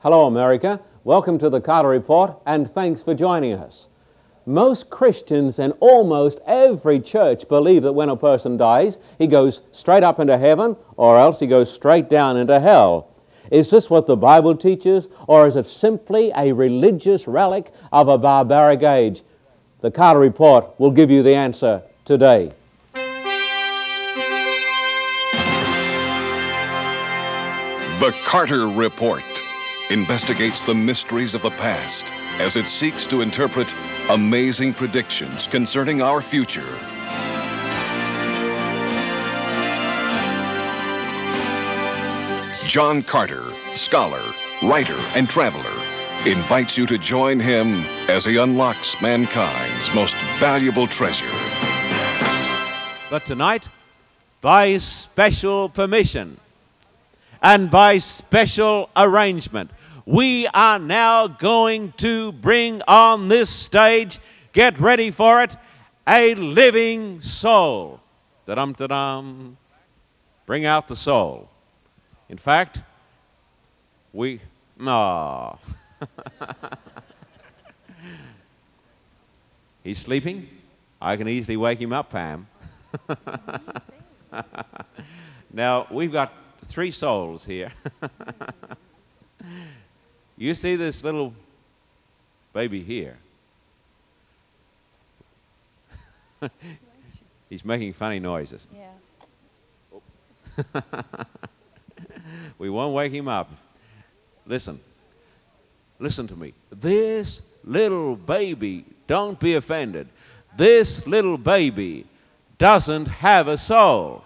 Hello, America. Welcome to the Carter Report, and thanks for joining us. Most Christians and almost every church believe that when a person dies, he goes straight up into heaven or else he goes straight down into hell. Is this what the Bible teaches, or is it simply a religious relic of a barbaric age? The Carter Report will give you the answer today. The Carter Report investigates the mysteries of the past as it seeks to interpret amazing predictions concerning our future. John Carter, scholar, writer, and traveler, invites you to join him as he unlocks mankind's most valuable treasure. But tonight, by special permission and by special arrangement, we are now going to bring on this stage, get ready for it, a living soul. Da-dum, da-dum. Bring out the soul. In fact, we, no. He's sleeping. I can easily wake him up, Pam. now, we've got three souls here. you see this little baby here? He's making funny noises. Yeah. we won't wake him up. Listen. Listen to me. This little baby, don't be offended. This little baby doesn't have a soul.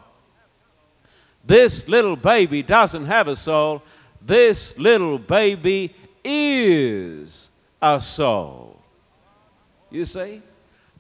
This little baby doesn't have a soul. This little baby is a soul. You see?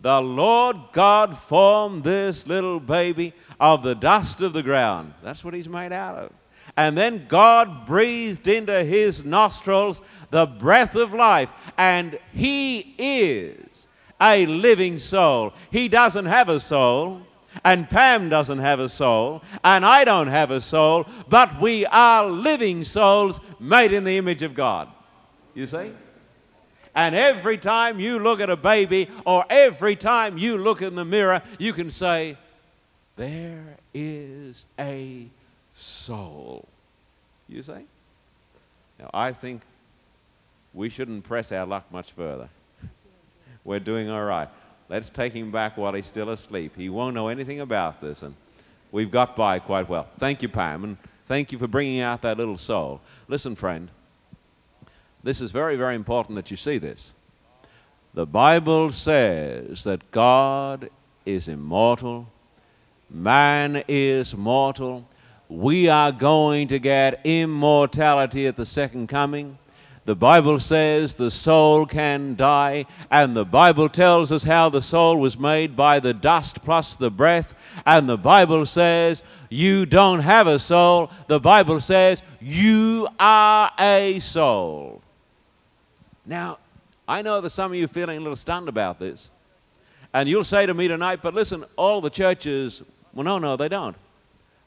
The Lord God formed this little baby of the dust of the ground. That's what he's made out of. And then God breathed into his nostrils the breath of life, and he is a living soul. He doesn't have a soul, and Pam doesn't have a soul, and I don't have a soul, but we are living souls made in the image of God. You see? And every time you look at a baby or every time you look in the mirror, you can say, There is a soul. You see? Now, I think we shouldn't press our luck much further. We're doing all right. Let's take him back while he's still asleep. He won't know anything about this, and we've got by quite well. Thank you, Pam, and thank you for bringing out that little soul. Listen, friend, this is very, very important that you see this. The Bible says that God is immortal, man is mortal. We are going to get immortality at the second coming. The Bible says the soul can die, and the Bible tells us how the soul was made by the dust plus the breath. And the Bible says you don't have a soul. The Bible says you are a soul. Now, I know that some of you feeling a little stunned about this. And you'll say to me tonight, but listen, all the churches, well, no, no, they don't.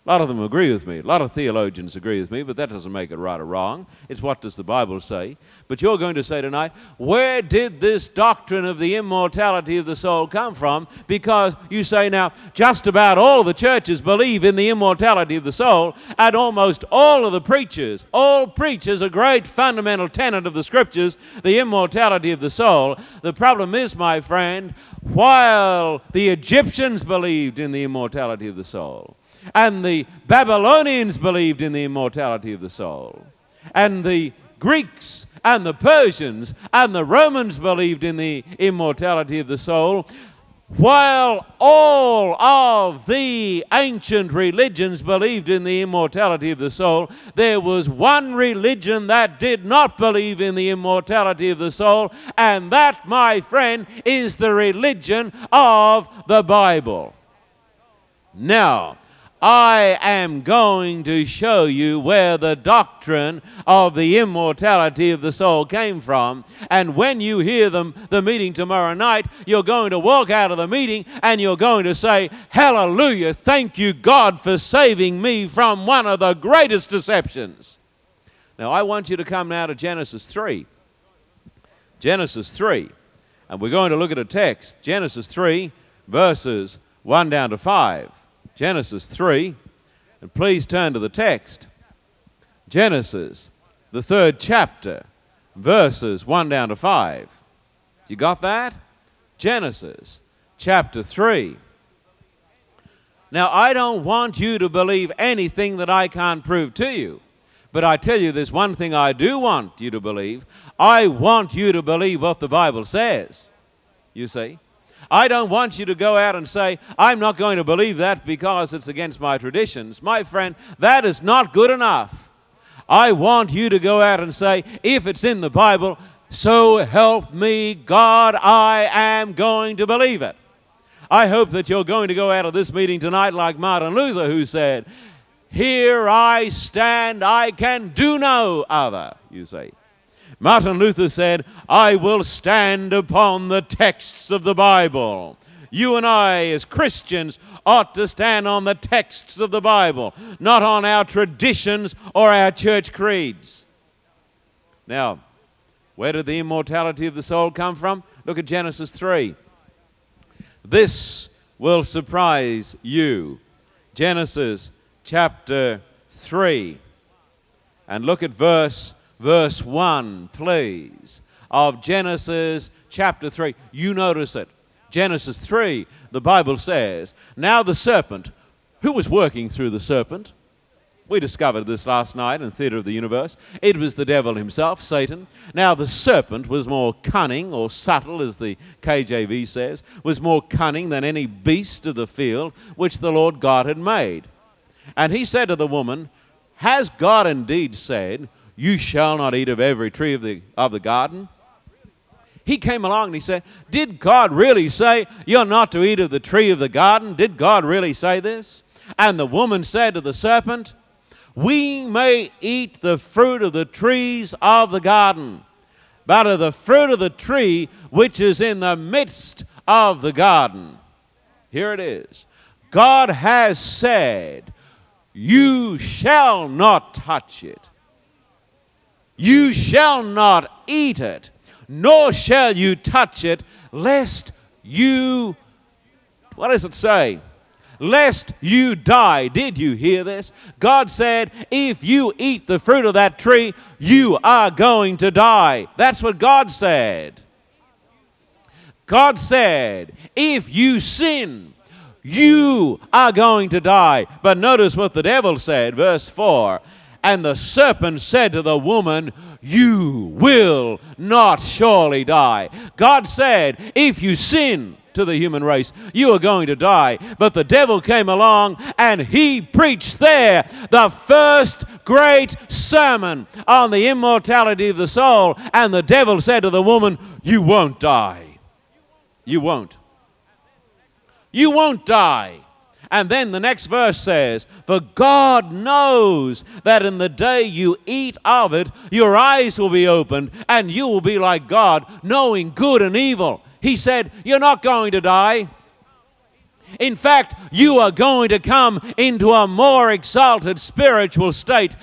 A lot of them agree with me. A lot of theologians agree with me, but that doesn't make it right or wrong. It's what does the Bible say. But you're going to say tonight, where did this doctrine of the immortality of the soul come from? Because you say now, just about all the churches believe in the immortality of the soul, and almost all of the preachers, all preachers, a great fundamental tenet of the scriptures, the immortality of the soul. The problem is, my friend, while the Egyptians believed in the immortality of the soul, and the Babylonians believed in the immortality of the soul. And the Greeks and the Persians and the Romans believed in the immortality of the soul. While all of the ancient religions believed in the immortality of the soul, there was one religion that did not believe in the immortality of the soul, and that, my friend, is the religion of the Bible. Now, I am going to show you where the doctrine of the immortality of the soul came from. And when you hear them, the meeting tomorrow night, you're going to walk out of the meeting and you're going to say, Hallelujah, thank you, God, for saving me from one of the greatest deceptions. Now, I want you to come now to Genesis 3. Genesis 3. And we're going to look at a text, Genesis 3, verses 1 down to 5. Genesis 3. And please turn to the text. Genesis, the third chapter, verses 1 down to 5. You got that? Genesis chapter 3. Now, I don't want you to believe anything that I can't prove to you. But I tell you, there's one thing I do want you to believe. I want you to believe what the Bible says. You see? I don't want you to go out and say, I'm not going to believe that because it's against my traditions. My friend, that is not good enough. I want you to go out and say, if it's in the Bible, so help me God, I am going to believe it. I hope that you're going to go out of this meeting tonight like Martin Luther, who said, here I stand, I can do no other, you say. Martin Luther said, I will stand upon the texts of the Bible. You and I, as Christians, ought to stand on the texts of the Bible, not on our traditions or our church creeds. Now, where did the immortality of the soul come from? Look at Genesis 3. This will surprise you. Genesis chapter 3. And look at verse verse 1, please, of Genesis chapter 3. You notice it. Genesis 3, the Bible says, Now the serpent, who was working through the serpent? We discovered this last night in Theatre of the Universe. It was the devil himself, Satan. Now, the serpent was more cunning, or subtle, as the KJV says, was more cunning than any beast of the field which the Lord God had made. And he said to the woman, Has God indeed said, You shall not eat of every tree of the, of the garden? He came along and he said, Did God really say, You're not to eat of the tree of the garden? Did God really say this? And the woman said to the serpent, We may eat the fruit of the trees of the garden, but of the fruit of the tree which is in the midst of the garden. Here it is. God has said, you shall not touch it. You shall not eat it, nor shall you touch it, lest you, what does it say? Lest you die. Did you hear this? God said, if you eat the fruit of that tree, you are going to die. That's what God said. God said, if you sin, you are going to die. But notice what the devil said, verse 4 And the serpent said to the woman, You will not surely die. God said, If you sin, to the human race. You are going to die. But the devil came along and he preached there the first great sermon on the immortality of the soul. And the devil said to the woman, You won't die. You won't. You won't die. And then the next verse says, For God knows that in the day you eat of it, your eyes will be opened, and you will be like God, knowing good and evil. He said, You're not going to die. In fact, you are going to come into a more exalted spiritual state.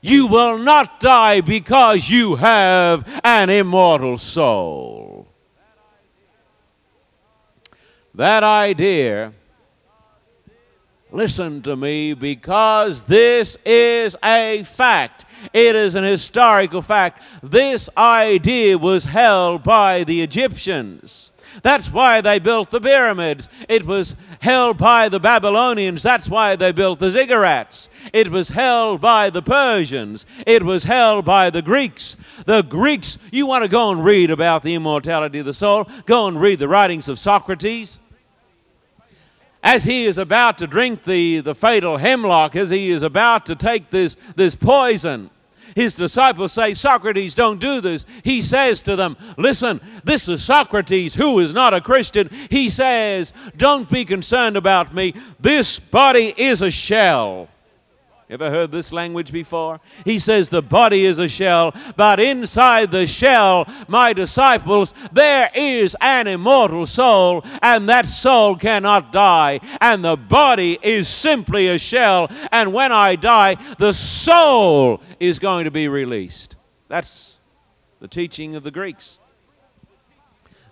You will not die because you have an immortal soul. That idea, listen to me, because this is a fact. It is an historical fact. This idea was held by the Egyptians. That's why they built the pyramids. It was held by the Babylonians. That's why they built the ziggurats. It was held by the Persians. It was held by the Greeks. The Greeks, you want to go and read about the immortality of the soul? Go and read the writings of Socrates as he is about to drink the, the fatal hemlock, as he is about to take this, this poison, his disciples say, Socrates, don't do this. He says to them, Listen, this is Socrates who is not a Christian. He says, Don't be concerned about me. This body is a shell. Ever heard this language before? He says the body is a shell, but inside the shell, my disciples, there is an immortal soul, and that soul cannot die. And the body is simply a shell, and when I die, the soul is going to be released. That's the teaching of the Greeks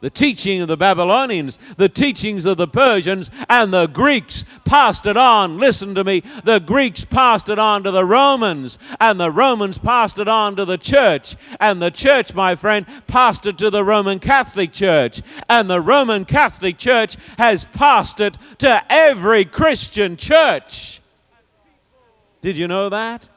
the teaching of the Babylonians, the teachings of the Persians, and the Greeks passed it on. Listen to me. The Greeks passed it on to the Romans, and the Romans passed it on to the church, and the church, my friend, passed it to the Roman Catholic Church, and the Roman Catholic Church has passed it to every Christian church. Did you know that?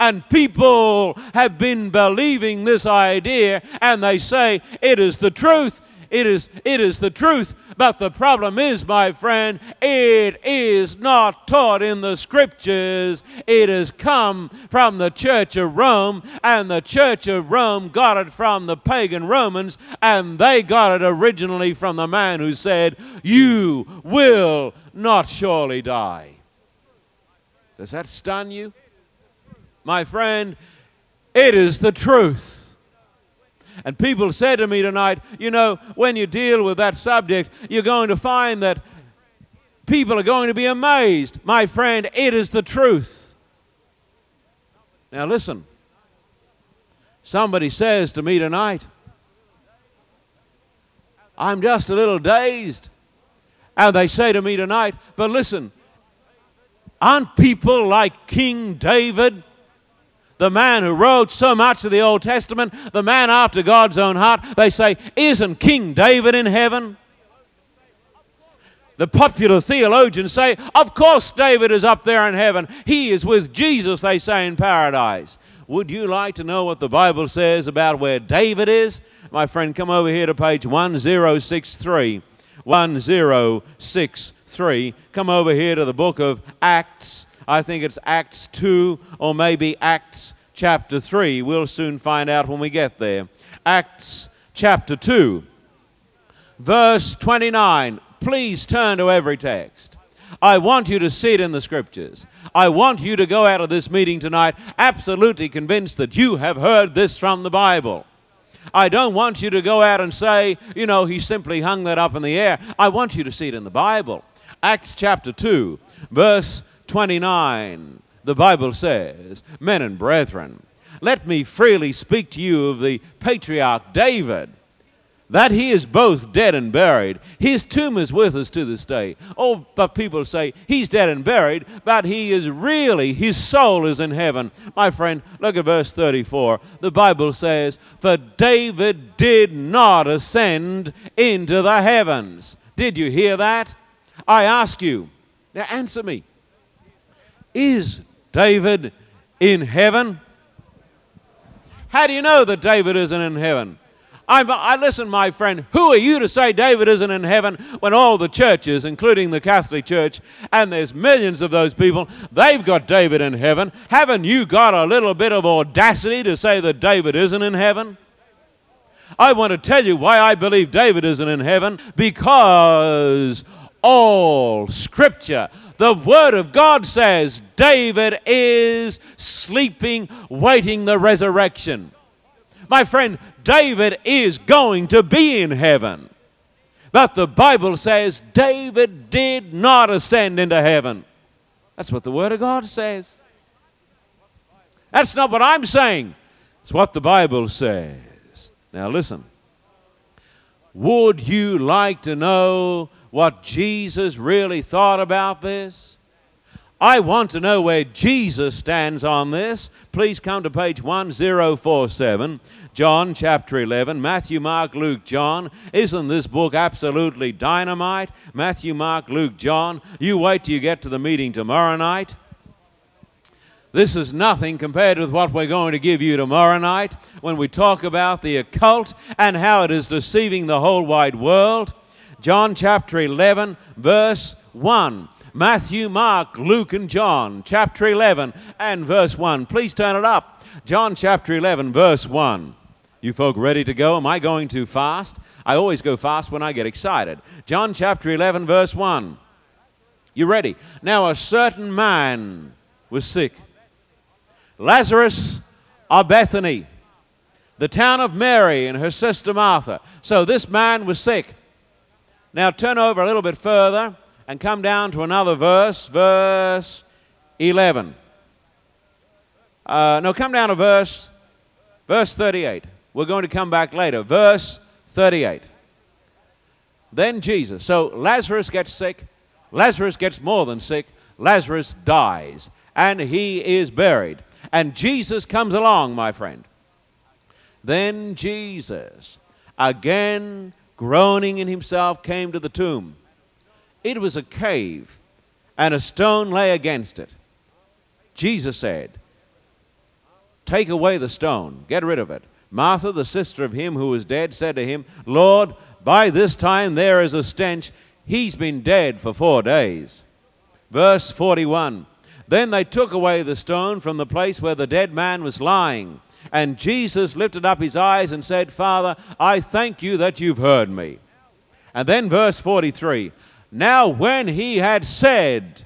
And people have been believing this idea, and they say it is the truth. It is, it is the truth. But the problem is, my friend, it is not taught in the scriptures. It has come from the Church of Rome, and the Church of Rome got it from the pagan Romans, and they got it originally from the man who said, You will not surely die. Does that stun you? My friend, it is the truth. And people said to me tonight, you know, when you deal with that subject, you're going to find that people are going to be amazed. My friend, it is the truth. Now, listen. Somebody says to me tonight, I'm just a little dazed. And they say to me tonight, but listen, aren't people like King David the man who wrote so much of the Old Testament, the man after God's own heart, they say, Isn't King David in heaven? The popular theologians say, Of course, David is up there in heaven. He is with Jesus, they say, in paradise. Would you like to know what the Bible says about where David is? My friend, come over here to page 1063. 1063. Come over here to the book of Acts I think it's Acts 2 or maybe Acts chapter 3. We'll soon find out when we get there. Acts chapter 2, verse 29. Please turn to every text. I want you to see it in the scriptures. I want you to go out of this meeting tonight absolutely convinced that you have heard this from the Bible. I don't want you to go out and say, you know, he simply hung that up in the air. I want you to see it in the Bible. Acts chapter 2, verse 29, the Bible says, Men and brethren, let me freely speak to you of the patriarch David, that he is both dead and buried. His tomb is with us to this day. Oh, but people say he's dead and buried, but he is really, his soul is in heaven. My friend, look at verse 34. The Bible says, For David did not ascend into the heavens. Did you hear that? I ask you, now answer me. Is David in heaven? How do you know that David isn't in heaven? I'm, I listen, my friend. Who are you to say David isn't in heaven when all the churches, including the Catholic Church, and there's millions of those people, they've got David in heaven? Haven't you got a little bit of audacity to say that David isn't in heaven? I want to tell you why I believe David isn't in heaven because all Scripture the Word of God says David is sleeping, waiting the resurrection. My friend, David is going to be in heaven. But the Bible says David did not ascend into heaven. That's what the Word of God says. That's not what I'm saying. It's what the Bible says. Now listen. Would you like to know what Jesus really thought about this? I want to know where Jesus stands on this. Please come to page 1047, John chapter 11, Matthew, Mark, Luke, John. Isn't this book absolutely dynamite? Matthew, Mark, Luke, John. You wait till you get to the meeting tomorrow night. This is nothing compared with what we're going to give you tomorrow night when we talk about the occult and how it is deceiving the whole wide world. John chapter 11, verse 1. Matthew, Mark, Luke, and John, chapter 11 and verse 1. Please turn it up. John chapter 11, verse 1. You folk ready to go? Am I going too fast? I always go fast when I get excited. John chapter 11, verse 1. You ready? Now, a certain man was sick. Lazarus of Bethany, the town of Mary and her sister Martha. So this man was sick. Now turn over a little bit further and come down to another verse, verse 11. Uh, no, come down to verse, verse 38. We're going to come back later. Verse 38. Then Jesus. So Lazarus gets sick. Lazarus gets more than sick. Lazarus dies. And he is buried. And Jesus comes along, my friend. Then Jesus, again groaning in himself, came to the tomb. It was a cave, and a stone lay against it. Jesus said, Take away the stone, get rid of it. Martha, the sister of him who was dead, said to him, Lord, by this time there is a stench. He's been dead for four days. Verse 41 Then they took away the stone from the place where the dead man was lying. And Jesus lifted up his eyes and said, Father, I thank you that you've heard me. And then verse 43 Now when he had said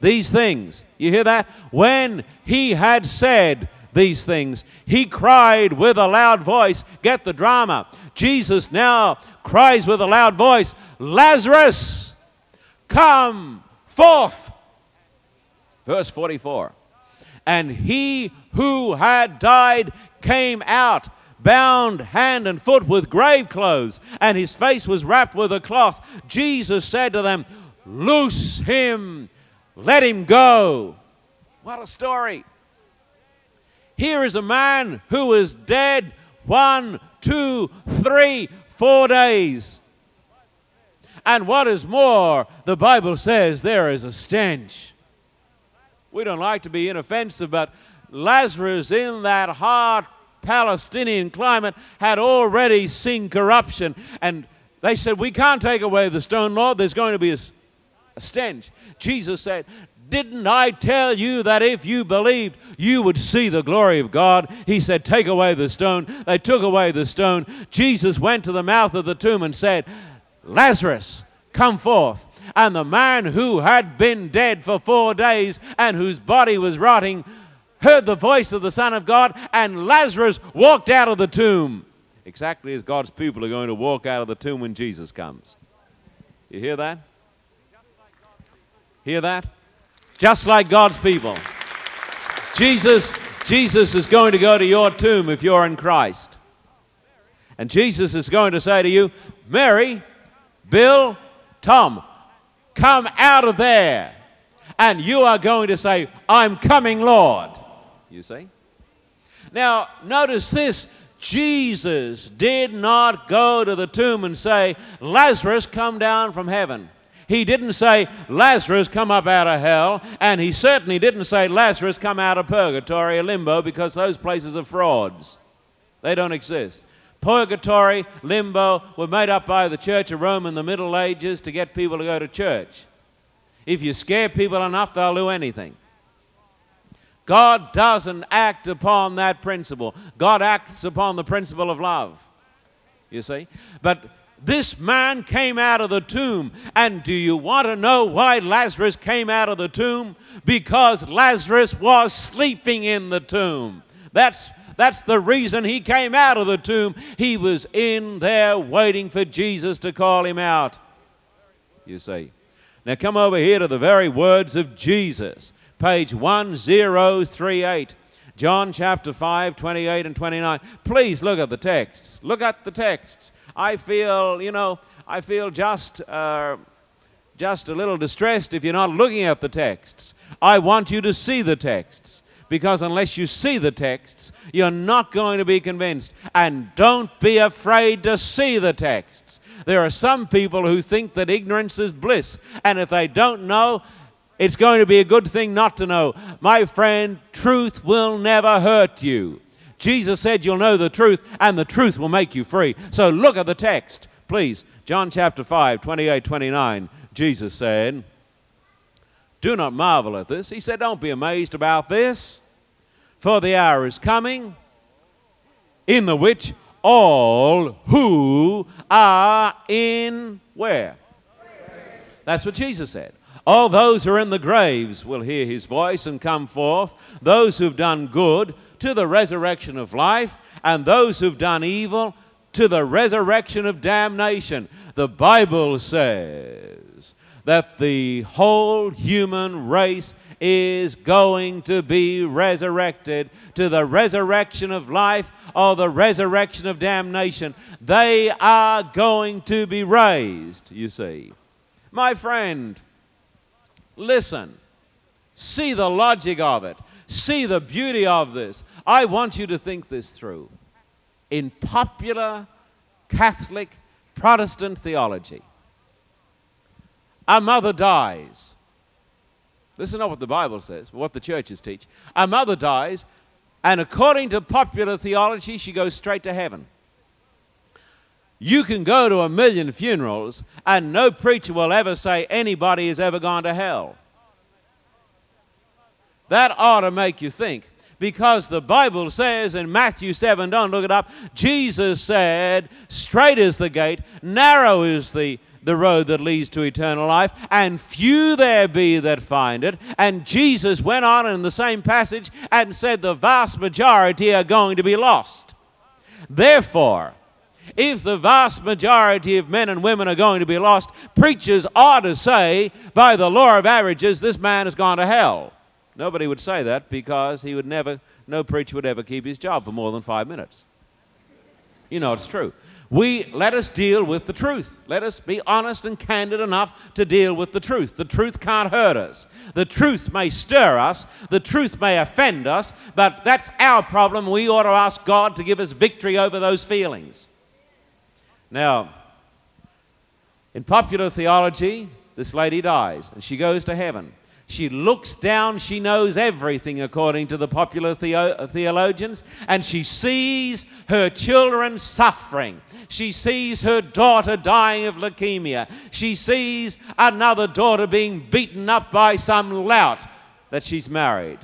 these things, you hear that? When he had said these things, he cried with a loud voice. Get the drama. Jesus now cries with a loud voice, Lazarus, come forth. Verse 44. And he who had died came out, bound hand and foot with grave clothes, and his face was wrapped with a cloth. Jesus said to them, Loose him, let him go. What a story. Here is a man who is dead one, two, three, four days. And what is more, the Bible says there is a stench. We don't like to be inoffensive, but Lazarus, in that hot Palestinian climate, had already seen corruption. And they said, We can't take away the stone, Lord. There's going to be a, a stench. Jesus said, didn't I tell you that if you believed, you would see the glory of God? He said, Take away the stone. They took away the stone. Jesus went to the mouth of the tomb and said, Lazarus, come forth. And the man who had been dead for four days and whose body was rotting heard the voice of the Son of God, and Lazarus walked out of the tomb. Exactly as God's people are going to walk out of the tomb when Jesus comes. You hear that? Hear that? Just like God's people. Jesus, Jesus is going to go to your tomb if you're in Christ. And Jesus is going to say to you, Mary, Bill, Tom, come out of there. And you are going to say, I'm coming, Lord. You see? Now, notice this Jesus did not go to the tomb and say, Lazarus, come down from heaven. He didn't say, Lazarus, come up out of hell. And he certainly didn't say, Lazarus, come out of purgatory or limbo, because those places are frauds. They don't exist. Purgatory, limbo were made up by the Church of Rome in the Middle Ages to get people to go to church. If you scare people enough, they'll do anything. God doesn't act upon that principle. God acts upon the principle of love. You see? But this man came out of the tomb. And do you want to know why Lazarus came out of the tomb? Because Lazarus was sleeping in the tomb. That's, that's the reason he came out of the tomb. He was in there waiting for Jesus to call him out. You see. Now come over here to the very words of Jesus page 1038. John chapter 5, 28 and 29. Please look at the texts. Look at the texts. I feel, you know, I feel just, uh, just a little distressed if you're not looking at the texts. I want you to see the texts because unless you see the texts, you're not going to be convinced. And don't be afraid to see the texts. There are some people who think that ignorance is bliss, and if they don't know, it's going to be a good thing not to know. My friend, truth will never hurt you. Jesus said you'll know the truth, and the truth will make you free. So look at the text, please. John chapter 5, 28, 29. Jesus said, Do not marvel at this. He said, Don't be amazed about this, for the hour is coming in the which all who are in where? That's what Jesus said All those who are in the graves will hear his voice and come forth. Those who've done good to the resurrection of life, and those who've done evil to the resurrection of damnation. The Bible says that the whole human race is going to be resurrected to the resurrection of life or the resurrection of damnation. They are going to be raised, you see. My friend, listen. See the logic of it. See the beauty of this. I want you to think this through. In popular Catholic Protestant theology, a mother dies. This is not what the Bible says, but what the churches teach. A mother dies, and according to popular theology, she goes straight to heaven. You can go to a million funerals, and no preacher will ever say anybody has ever gone to hell. That ought to make you think. Because the Bible says in Matthew 7, don't look it up, Jesus said, Straight is the gate, narrow is the, the road that leads to eternal life, and few there be that find it. And Jesus went on in the same passage and said, The vast majority are going to be lost. Therefore, if the vast majority of men and women are going to be lost, preachers ought to say, by the law of averages, this man has gone to hell. Nobody would say that because he would never, no preacher would ever keep his job for more than five minutes. You know it's true. We let us deal with the truth. Let us be honest and candid enough to deal with the truth. The truth can't hurt us. The truth may stir us. The truth may offend us, but that's our problem. We ought to ask God to give us victory over those feelings. Now, in popular theology, this lady dies and she goes to heaven. She looks down, she knows everything according to the popular theo- theologians, and she sees her children suffering. She sees her daughter dying of leukemia. She sees another daughter being beaten up by some lout that she's married.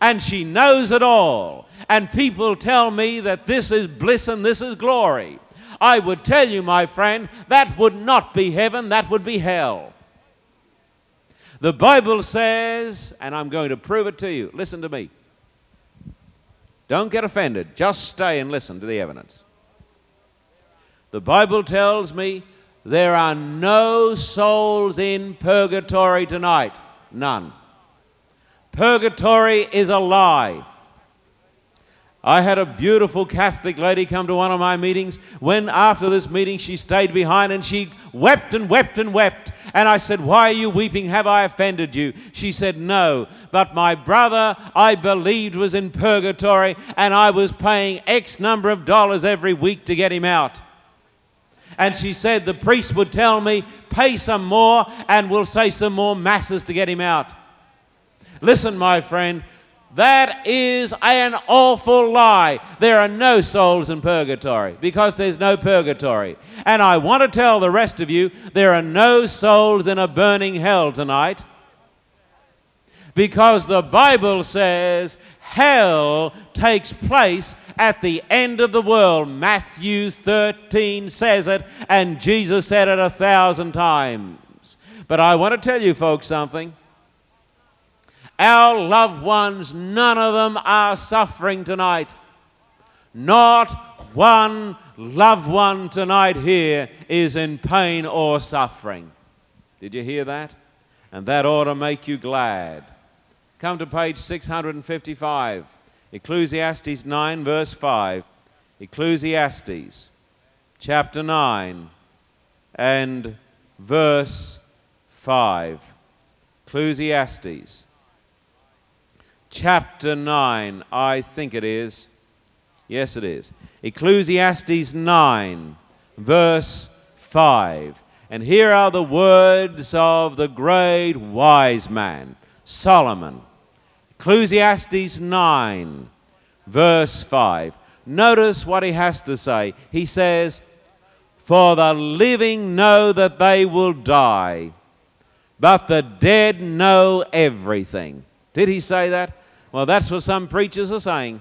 And she knows it all. And people tell me that this is bliss and this is glory. I would tell you, my friend, that would not be heaven, that would be hell. The Bible says, and I'm going to prove it to you. Listen to me. Don't get offended. Just stay and listen to the evidence. The Bible tells me there are no souls in purgatory tonight. None. Purgatory is a lie. I had a beautiful Catholic lady come to one of my meetings. When after this meeting she stayed behind and she wept and wept and wept. And I said, Why are you weeping? Have I offended you? She said, No. But my brother, I believed, was in purgatory and I was paying X number of dollars every week to get him out. And she said, The priest would tell me, Pay some more and we'll say some more masses to get him out. Listen, my friend, that is an awful lie. There are no souls in purgatory because there's no purgatory. And I want to tell the rest of you there are no souls in a burning hell tonight because the Bible says hell takes place at the end of the world. Matthew 13 says it, and Jesus said it a thousand times. But I want to tell you folks something. Our loved ones, none of them are suffering tonight. Not one loved one tonight here is in pain or suffering. Did you hear that? And that ought to make you glad. Come to page 655, Ecclesiastes 9, verse 5. Ecclesiastes chapter 9 and verse 5. Ecclesiastes chapter 9, I think it is. Yes, it is. Ecclesiastes 9, verse 5. And here are the words of the great wise man, Solomon. Ecclesiastes 9, verse 5. Notice what he has to say. He says, For the living know that they will die, but the dead know everything. Did he say that? Well, that's what some preachers are saying.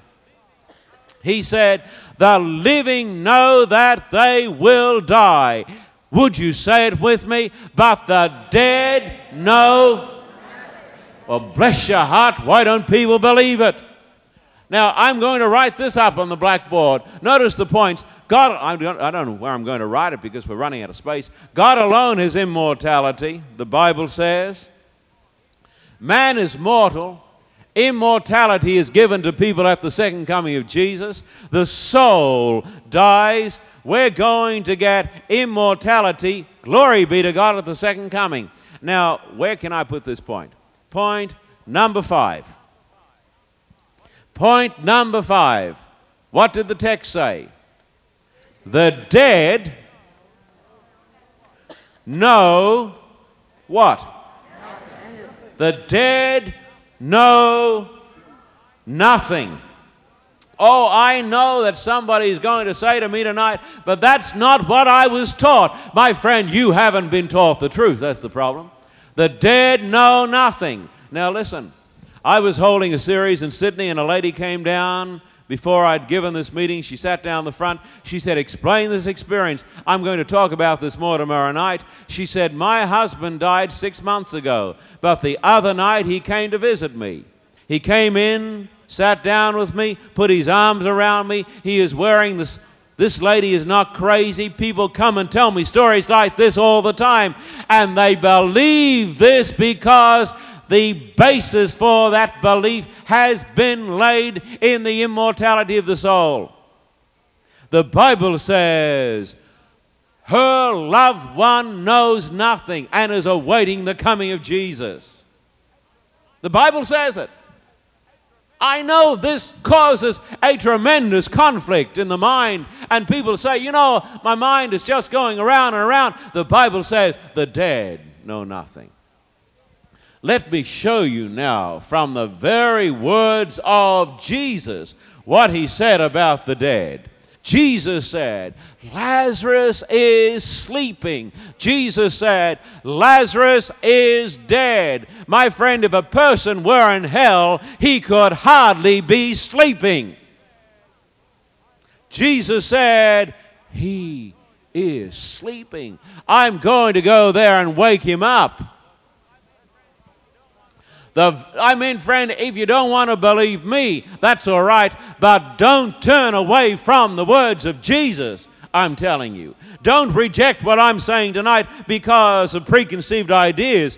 He said, The living know that they will die. Would you say it with me? But the dead know. Well, bless your heart, why don't people believe it? Now, I'm going to write this up on the blackboard. Notice the points. God, I don't know where I'm going to write it because we're running out of space. God alone is immortality, the Bible says. Man is mortal. Immortality is given to people at the second coming of Jesus. The soul dies. We're going to get immortality. Glory be to God at the second coming. Now, where can I put this point? Point number five. Point number five. What did the text say? The dead know what? The dead know nothing. Oh, I know that somebody's going to say to me tonight, but that's not what I was taught. My friend, you haven't been taught the truth. That's the problem. The dead know nothing. Now, listen, I was holding a series in Sydney, and a lady came down before I'd given this meeting. She sat down the front. She said, Explain this experience. I'm going to talk about this more tomorrow night. She said, My husband died six months ago, but the other night he came to visit me. He came in, sat down with me, put his arms around me. He is wearing this. This lady is not crazy. People come and tell me stories like this all the time, and they believe this because the basis for that belief has been laid in the immortality of the soul. The Bible says, her loved one knows nothing and is awaiting the coming of Jesus. The Bible says it. I know this causes a tremendous conflict in the mind, and people say, you know, my mind is just going around and around. The Bible says, the dead know nothing. Let me show you now from the very words of Jesus what he said about the dead. Jesus said, Lazarus is sleeping. Jesus said, Lazarus is dead. My friend, if a person were in hell, he could hardly be sleeping. Jesus said, He is sleeping. I'm going to go there and wake him up. The, I mean, friend, if you don't want to believe me, that's all right, but don't turn away from the words of Jesus. I'm telling you. Don't reject what I'm saying tonight because of preconceived ideas.